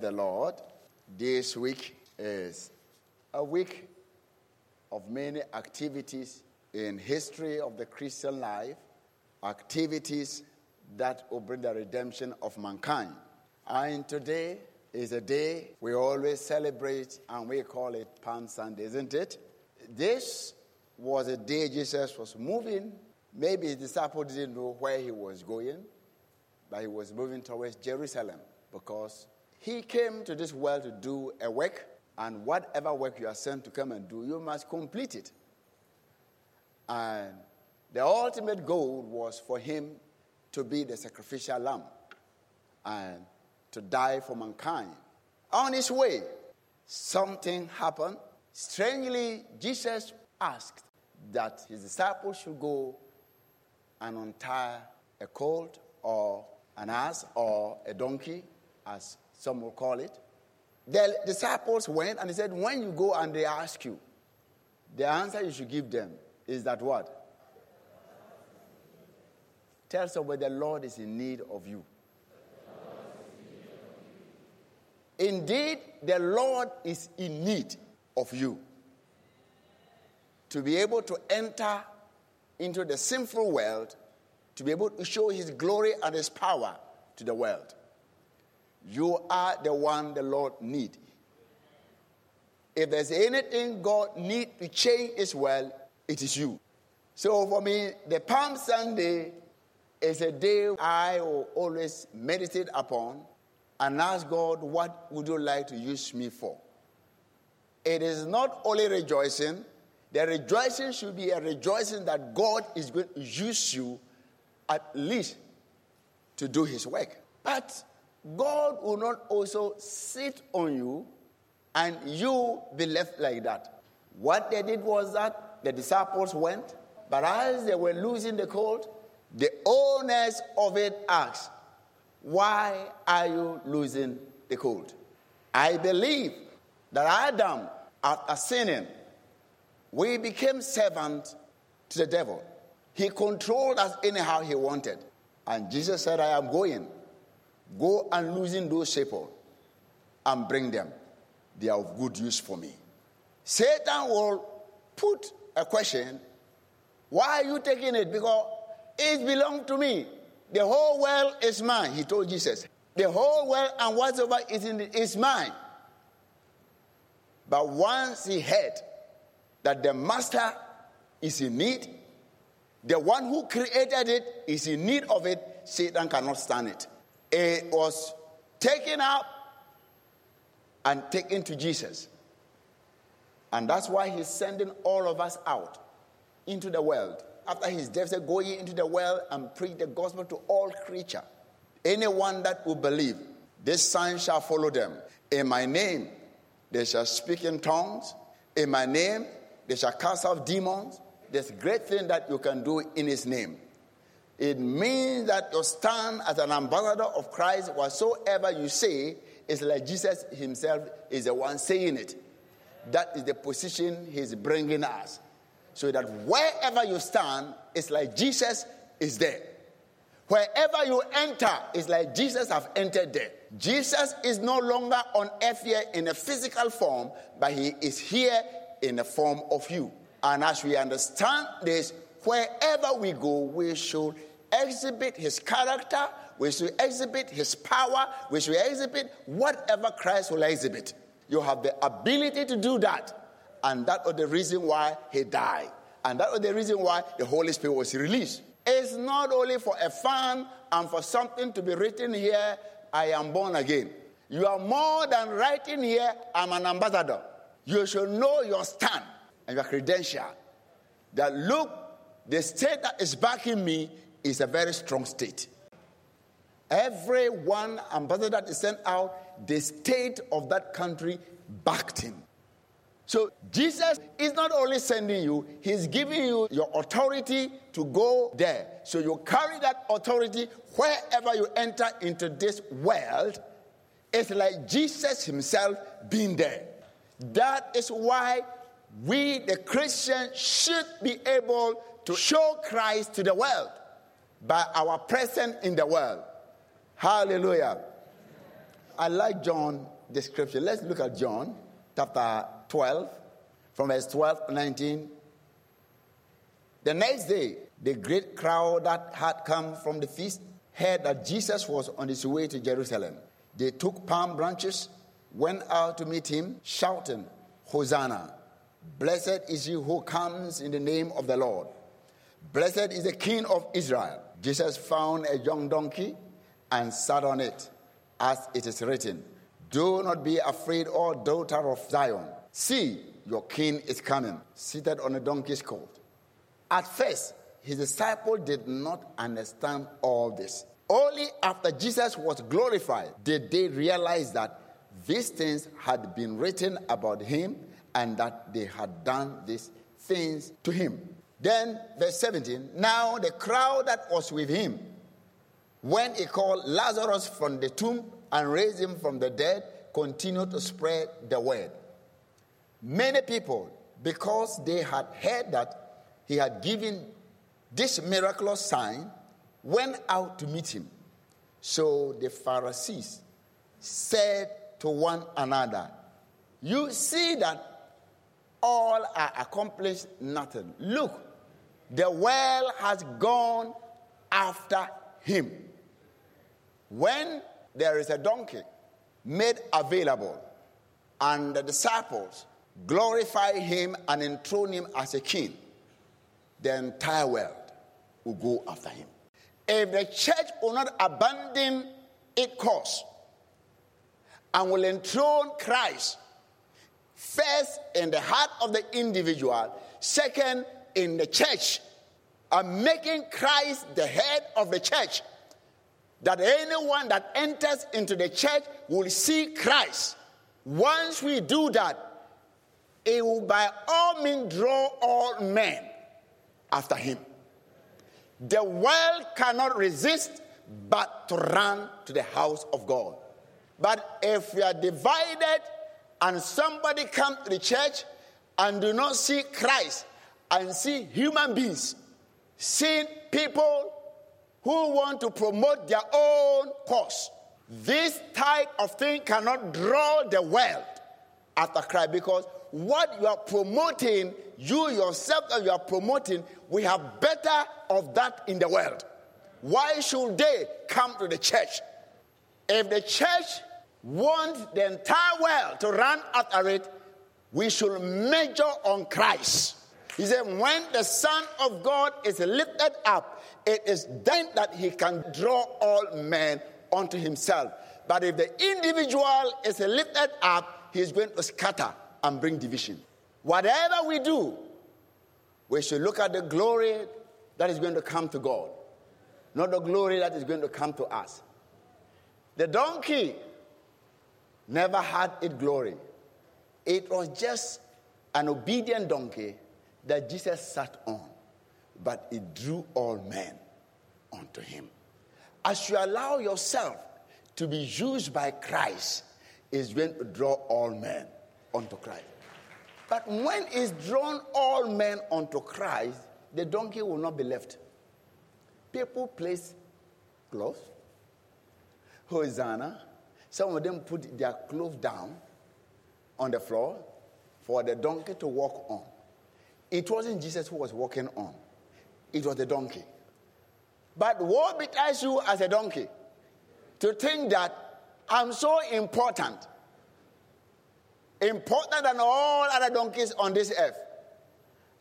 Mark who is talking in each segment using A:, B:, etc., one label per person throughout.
A: the Lord. This week is a week of many activities in history of the Christian life, activities that will bring the redemption of mankind. And today is a day we always celebrate and we call it Palm Sunday, isn't it? This was a day Jesus was moving. Maybe his disciples didn't know where he was going, but he was moving towards Jerusalem because he came to this world to do a work, and whatever work you are sent to come and do, you must complete it. And the ultimate goal was for him to be the sacrificial lamb and to die for mankind. On his way, something happened. Strangely, Jesus asked that his disciples should go and untie a colt or an ass or a donkey, as some will call it. The disciples went and he said, When you go and they ask you, the answer you should give them is that what? Tell somebody the Lord is in need of you. Indeed, the Lord is in need of you to be able to enter into the sinful world, to be able to show his glory and his power to the world. You are the one the Lord need. If there's anything God need to change his world, it is you. So for me, the Palm Sunday is a day I will always meditate upon and ask God, what would you like to use me for? It is not only rejoicing, the rejoicing should be a rejoicing that God is going to use you at least to do his work. But God will not also sit on you and you be left like that. What they did was that the disciples went, but as they were losing the colt, the owners of it asked, Why are you losing the colt? I believe that Adam, after sinning, we became servants to the devil. He controlled us anyhow he wanted. And Jesus said, I am going. Go and loosen those shepherds and bring them. They are of good use for me. Satan will put a question Why are you taking it? Because it belongs to me. The whole world is mine, he told Jesus. The whole world and whatsoever is in it is mine. But once he heard that the master is in need, the one who created it is in need of it, Satan cannot stand it. It was taken up and taken to Jesus. And that's why he's sending all of us out into the world. After his death, said, Go ye into the world and preach the gospel to all creature. Anyone that will believe, this sign shall follow them. In my name, they shall speak in tongues. In my name, they shall cast out demons. There's great thing that you can do in his name. It means that you stand as an ambassador of Christ, whatsoever you say is like Jesus himself is the one saying it. That is the position he's bringing us. So that wherever you stand, it's like Jesus is there. Wherever you enter, it's like Jesus have entered there. Jesus is no longer on earth here in a physical form, but he is here in the form of you. And as we understand this, wherever we go, we should exhibit his character, we should exhibit his power, we should exhibit whatever Christ will exhibit. You have the ability to do that. And that was the reason why he died. And that was the reason why the Holy Spirit was released. It's not only for a fun and for something to be written here, I am born again. You are more than writing here, I'm an ambassador. You should know your stand and your credential. That look, the state that is backing me is a very strong state. Every one ambassador that is sent out, the state of that country backed him. So Jesus is not only sending you, he's giving you your authority to go there. So you carry that authority wherever you enter into this world. It's like Jesus himself being there. That is why we, the Christians, should be able to show Christ to the world by our presence in the world. Hallelujah. I like John description. Let's look at John chapter 12, from verse 12 to 19. The next day, the great crowd that had come from the feast heard that Jesus was on his way to Jerusalem. They took palm branches, went out to meet him, shouting, Hosanna! Blessed is he who comes in the name of the Lord. Blessed is the King of Israel. Jesus found a young donkey and sat on it, as it is written Do not be afraid, O daughter of Zion. See, your king is coming, seated on a donkey's colt. At first, his disciples did not understand all this. Only after Jesus was glorified did they realize that these things had been written about him and that they had done these things to him. Then, verse 17 now the crowd that was with him, when he called Lazarus from the tomb and raised him from the dead, continued to spread the word. Many people, because they had heard that he had given this miraculous sign, went out to meet him. So the Pharisees said to one another, You see that all are accomplished nothing. Look, the well has gone after him. When there is a donkey made available and the disciples glorify him and enthrone him as a king, the entire world will go after him. If the church will not abandon its course and will enthrone Christ first in the heart of the individual, second in the church, and making Christ the head of the church, that anyone that enters into the church will see Christ. Once we do that, it will by all means draw all men after him. The world cannot resist but to run to the house of God. But if we are divided and somebody comes to the church and do not see Christ and see human beings, seeing people who want to promote their own cause, this type of thing cannot draw the world after Christ because what you are promoting, you yourself that you are promoting, we have better of that in the world. Why should they come to the church? If the church wants the entire world to run after it, we should measure on Christ. He said, when the Son of God is lifted up, it is then that he can draw all men unto himself. But if the individual is lifted up, he is going to scatter and bring division. Whatever we do, we should look at the glory that is going to come to God, not the glory that is going to come to us. The donkey never had its glory, it was just an obedient donkey that Jesus sat on, but it drew all men unto him. As you allow yourself to be used by Christ, is going to draw all men unto Christ. But when it's drawn all men unto Christ, the donkey will not be left. People place clothes, Hosanna. Some of them put their clothes down on the floor for the donkey to walk on. It wasn't Jesus who was walking on, it was the donkey. But what betides you as a donkey to think that I'm so important important than all other donkeys on this earth.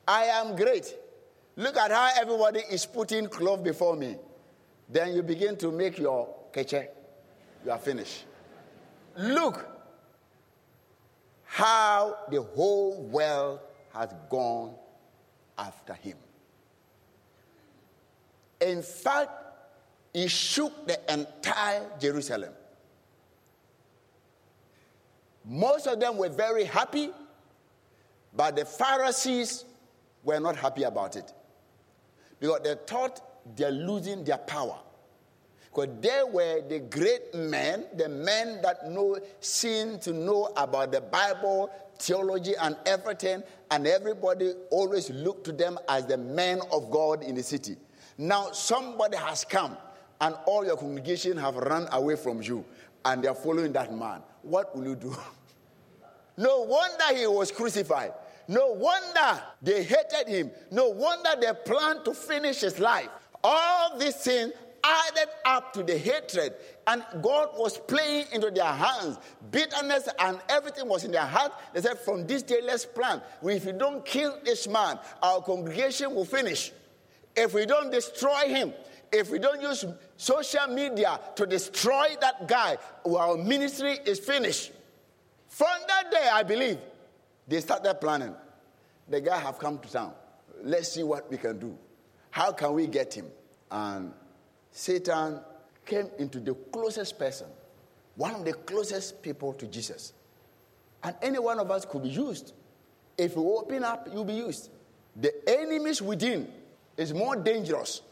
A: I am great. Look at how everybody is putting cloth before me. Then you begin to make your keche. You are finished. Look how the whole world has gone after him. In fact, he shook the entire Jerusalem. Most of them were very happy, but the Pharisees were not happy about it because they thought they're losing their power. Because they were the great men, the men that know, seem to know about the Bible, theology, and everything, and everybody always looked to them as the men of God in the city. Now somebody has come, and all your congregation have run away from you and they're following that man, what will you do? no wonder he was crucified. No wonder they hated him. No wonder they planned to finish his life. All these things added up to the hatred, and God was playing into their hands. Bitterness and everything was in their heart. They said, From this day, let's plan. If we don't kill this man, our congregation will finish. If we don't destroy him, if we don't use social media to destroy that guy, our ministry is finished. From that day, I believe, they started planning. The guy have come to town. Let's see what we can do. How can we get him? And Satan came into the closest person, one of the closest people to Jesus. And any one of us could be used. If you open up, you'll be used. The enemies within is more dangerous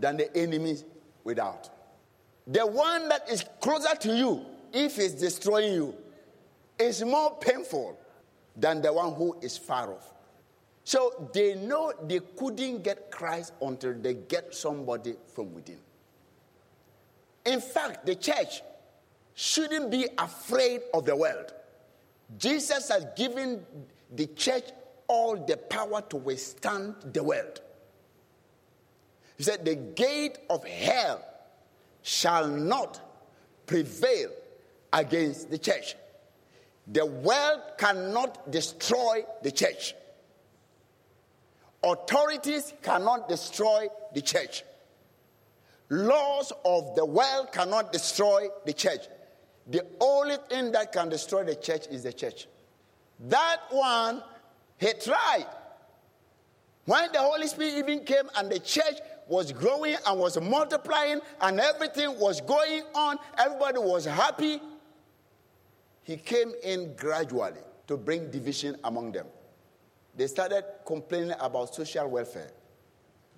A: than the enemies without. The one that is closer to you, if it's destroying you, is more painful than the one who is far off. So they know they couldn't get Christ until they get somebody from within. In fact, the church shouldn't be afraid of the world. Jesus has given the church all the power to withstand the world. He said, The gate of hell shall not prevail against the church. The world cannot destroy the church. Authorities cannot destroy the church. Laws of the world cannot destroy the church. The only thing that can destroy the church is the church. That one, he tried. When the Holy Spirit even came and the church was growing and was multiplying and everything was going on, everybody was happy. He came in gradually to bring division among them. They started complaining about social welfare.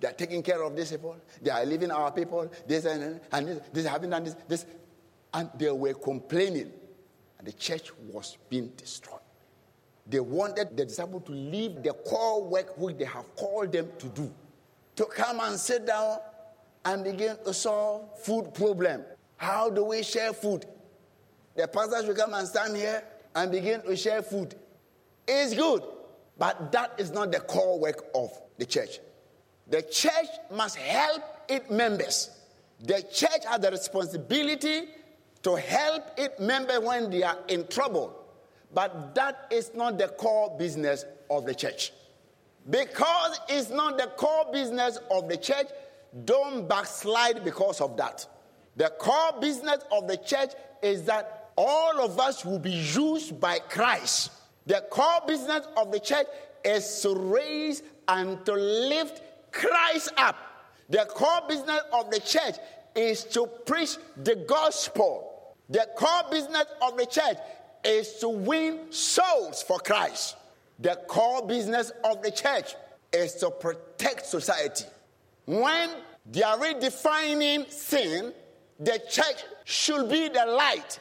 A: They are taking care of these people. They are leaving our people. This and, and this, this having done this, this. And they were complaining. And the church was being destroyed. They wanted the disciples to leave the core work which they have called them to do. To come and sit down and begin to solve food problem. How do we share food? The pastors will come and stand here and begin to share food. It's good, but that is not the core work of the church. The church must help its members. The church has the responsibility to help its members when they are in trouble. But that is not the core business of the church. Because it's not the core business of the church, don't backslide because of that. The core business of the church is that all of us will be used by Christ. The core business of the church is to raise and to lift Christ up. The core business of the church is to preach the gospel. The core business of the church is to win souls for Christ. The core business of the church is to protect society. When they are redefining sin, the church should be the light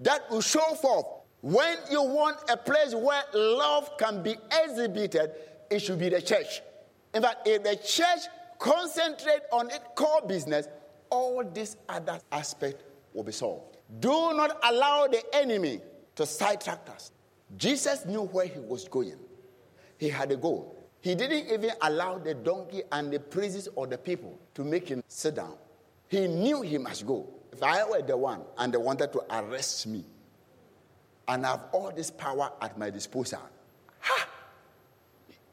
A: that will show forth. When you want a place where love can be exhibited, it should be the church. In fact, if the church concentrate on its core business, all this other aspect will be solved. Do not allow the enemy to sidetrack us. Jesus knew where he was going. He had a goal. He didn't even allow the donkey and the priests or the people to make him sit down. He knew he must go. If I were the one and they wanted to arrest me and have all this power at my disposal, ha!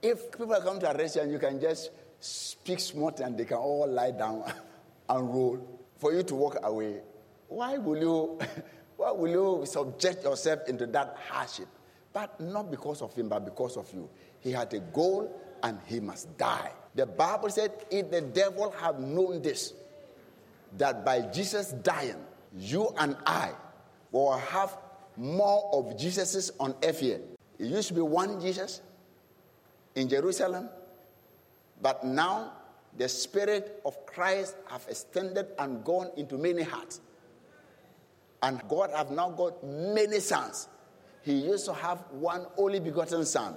A: If people come to arrest you and you can just speak smart and they can all lie down and roll for you to walk away, why will you, why will you subject yourself into that hardship? But not because of him, but because of you. He had a goal and he must die. The Bible said, if the devil had known this, that by Jesus dying, you and I will have more of Jesuses on earth here. It used to be one Jesus in Jerusalem, but now the Spirit of Christ have extended and gone into many hearts. And God have now got many sons. He used to have one only begotten son,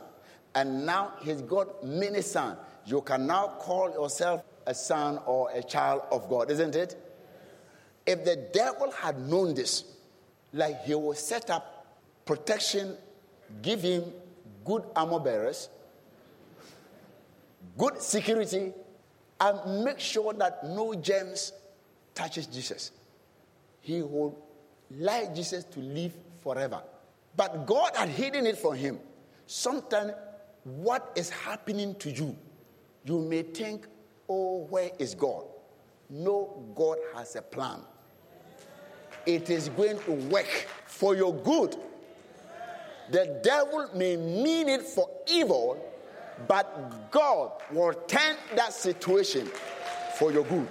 A: and now he's got many sons. You can now call yourself a son or a child of God, isn't it? If the devil had known this, like he will set up protection, give him good armor bearers, good security, and make sure that no germs touches Jesus. He would like Jesus to live forever. But God had hidden it from him. Sometimes what is happening to you, you may think, oh, where is God? No, God has a plan. It is going to work for your good. The devil may mean it for evil, but God will turn that situation for your good.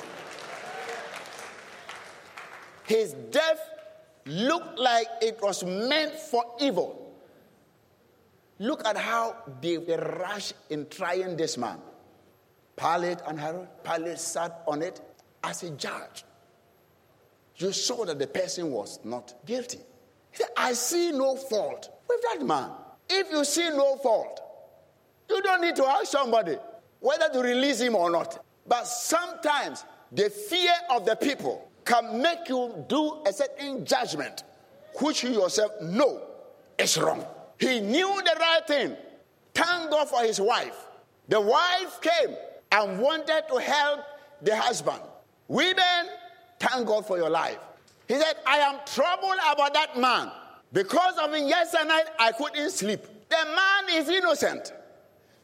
A: His death looked like it was meant for evil. Look at how they, rushed in trying this man. Pilate and Herod, Pilate sat on it as a judge. You saw that the person was not guilty. He said, I see no fault with that man. If you see no fault, you don't need to ask somebody whether to release him or not. But sometimes the fear of the people can make you do a certain judgment, which you yourself know is wrong. He knew the right thing. Thank God for his wife. The wife came and wanted to help the husband. Women, thank God for your life. He said, I am troubled about that man. Because of him yesterday night, I couldn't sleep. The man is innocent.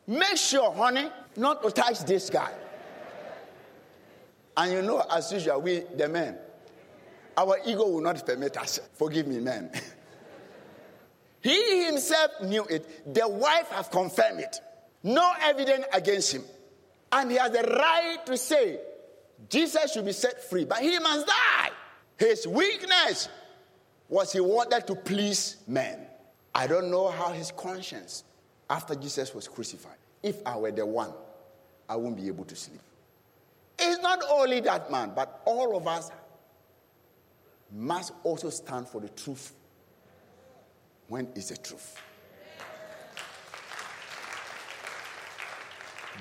A: Make sure, honey, not to touch this guy. And you know, as usual, we, the men, our ego will not permit us. Forgive me, men. he himself knew it. The wife has confirmed it. No evidence against him. And he has the right to say, Jesus should be set free, but he must die. His weakness was he wanted to please men. I don't know how his conscience, after Jesus was crucified, if I were the one, I won't be able to sleep. It's not only that man, but all of us must also stand for the truth when it's the truth.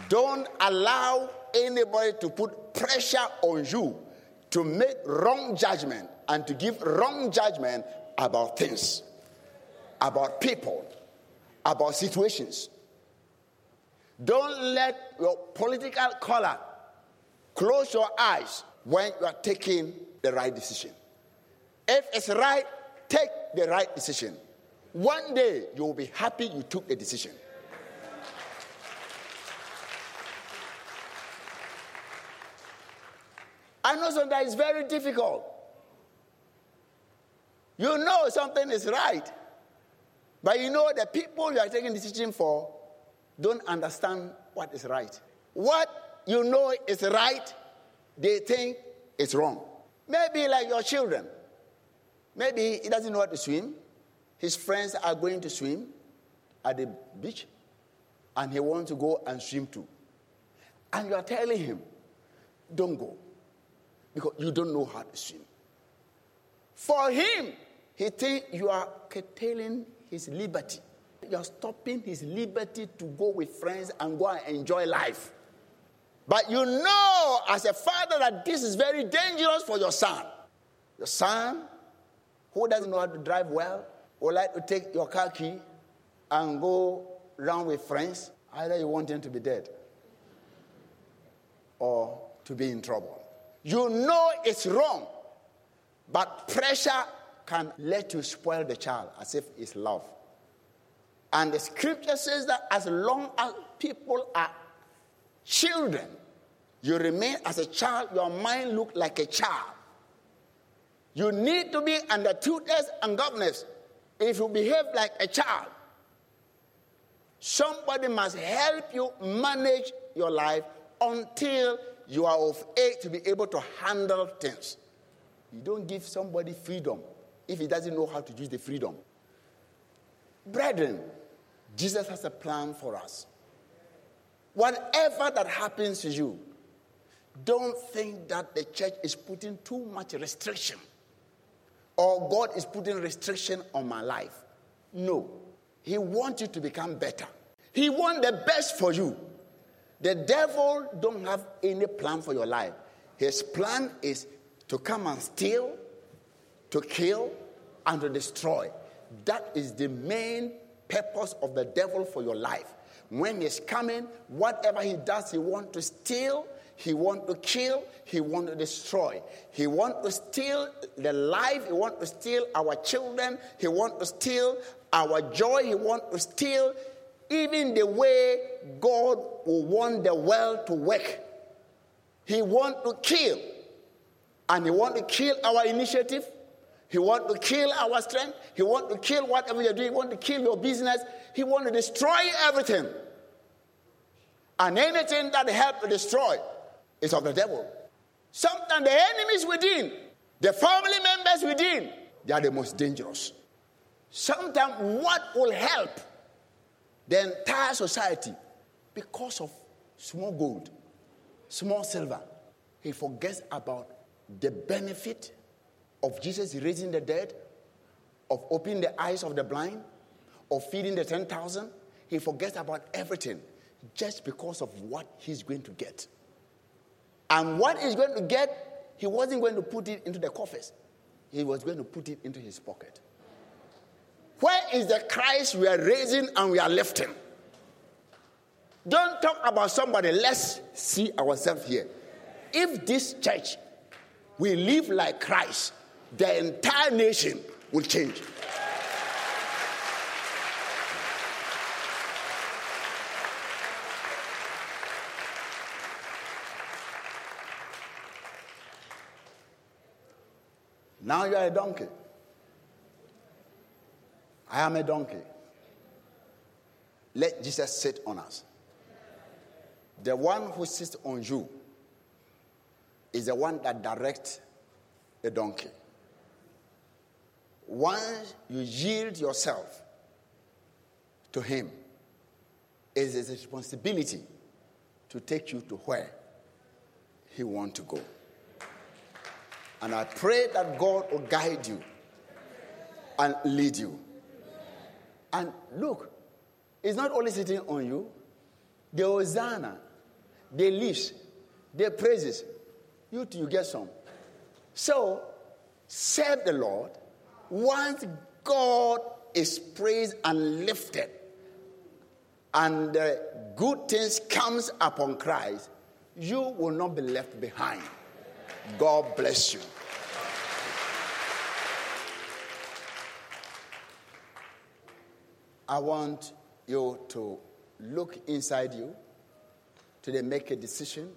A: Don't allow anybody to put pressure on you to make wrong judgment and to give wrong judgment about things, about people, about situations. Don't let your political color close your eyes when you are taking the right decision. If it's right, take the right decision. One day you will be happy you took the decision. I know sometimes it's very difficult. You know something is right, but you know the people you are taking decision for don't understand what is right. What you know is right, they think it's wrong. Maybe like your children. Maybe he doesn't know how to swim. His friends are going to swim at the beach, and he wants to go and swim too. And you are telling him, don't go, because you don't know how to swim. For him, he thinks you are curtailing his liberty. You are stopping his liberty to go with friends and go and enjoy life. But you know, as a father, that this is very dangerous for your son. Your son who doesn't know how to drive well would like to take your car key and go around with friends. Either you want him to be dead or to be in trouble. You know it's wrong, but pressure can let you spoil the child as if it's love. And the scripture says that as long as people are children, you remain as a child, your mind look like a child. You need to be under tutors and governors if you behave like a child. Somebody must help you manage your life until you are of age to be able to handle things. You don't give somebody freedom if he doesn't know how to use the freedom. Brethren, Jesus has a plan for us. Whatever that happens to you, don't think that the church is putting too much restriction or God is putting restriction on my life. No. He wants you to become better. He wants the best for you. The devil don't have any plan for your life. His plan is to come and steal, to kill, and to destroy. That is the main purpose of the devil for your life. When he's coming, whatever he does, he wants to steal, he wants to kill, he wants to destroy. He wants to steal the life, he wants to steal our children, he wants to steal our joy, he wants to steal even the way God will want the world to work. He wants to kill. And he wants to kill our initiative. He wants to kill our strength. He wants to kill whatever you're doing. He wants to kill your business. He wants to destroy everything. And anything that helps destroy is of the devil. Sometimes the enemies within, the family members within, they are the most dangerous. Sometimes what will help the entire society because of small gold, small silver, he forgets about the benefit of Jesus raising the dead, of opening the eyes of the blind, of feeding the 10,000. He forgets about everything just because of what he's going to get. And what he's going to get, he wasn't going to put it into the coffers, he was going to put it into his pocket. Where is the Christ we are raising and we are lifting? Don't talk about somebody. Let's see ourselves here. If this church we live like Christ, the entire nation will change. Now you are a donkey. I am a donkey. Let Jesus sit on us. The one who sits on you is the one that directs the donkey. Once you yield yourself to him, it is his responsibility to take you to where he wants to go. And I pray that God will guide you and lead you. And look, it's not only sitting on you, the hosanna, the leaves, the praises, you too, you get some. So, serve the Lord. Once God is praised and lifted, and the good things comes upon Christ, you will not be left behind. God bless you. I want you to look inside you to make a decision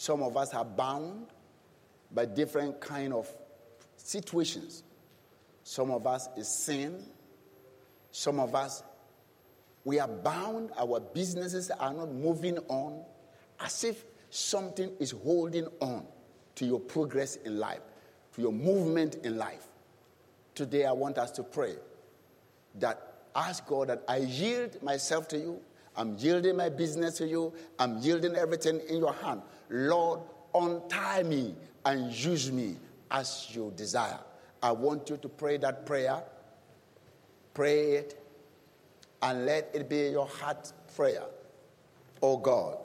A: some of us are bound by different kind of situations. Some of us is sin. Some of us, we are bound. Our businesses are not moving on as if something is holding on to your progress in life, to your movement in life. Today, I want us to pray that ask God that I yield myself to you. I'm yielding my business to you. I'm yielding everything in your hand. Lord, untie me and use me as you desire. I want you to pray that prayer. Pray it and let it be your heart prayer. Oh God,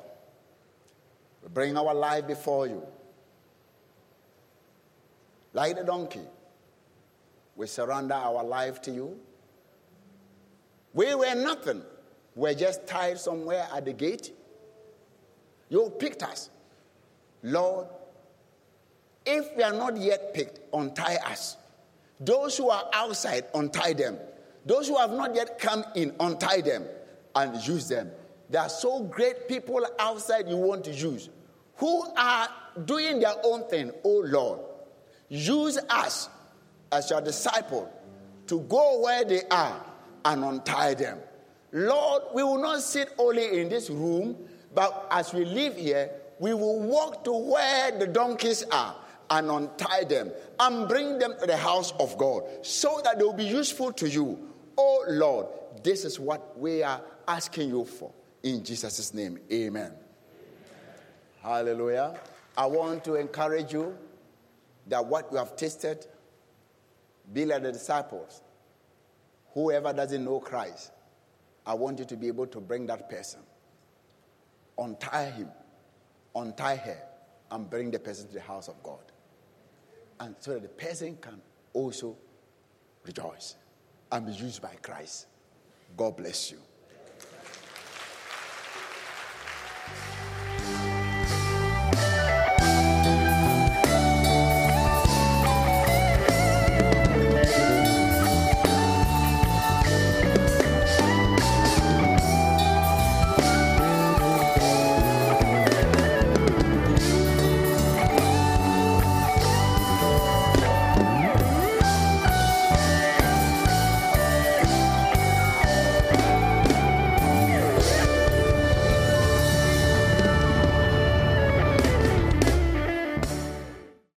A: we bring our life before you. Like the donkey, we surrender our life to you. We were nothing. We're just tied somewhere at the gate. You picked us. Lord, if we are not yet picked, untie us. Those who are outside, untie them. Those who have not yet come in, untie them and use them. There are so great people outside you want to use who are doing their own thing. Oh Lord, use us as your disciple to go where they are and untie them. Lord, we will not sit only in this room, but as we live here, we will walk to where the donkeys are and untie them and bring them to the house of God so that they will be useful to you. Oh Lord, this is what we are asking you for. In Jesus' name, amen. amen. Hallelujah. I want to encourage you that what you have tasted, be like the disciples. Whoever doesn't know Christ, I want you to be able to bring that person, untie him untie her and bring the person to the house of God. And so that the person can also rejoice and be used by Christ. God bless you.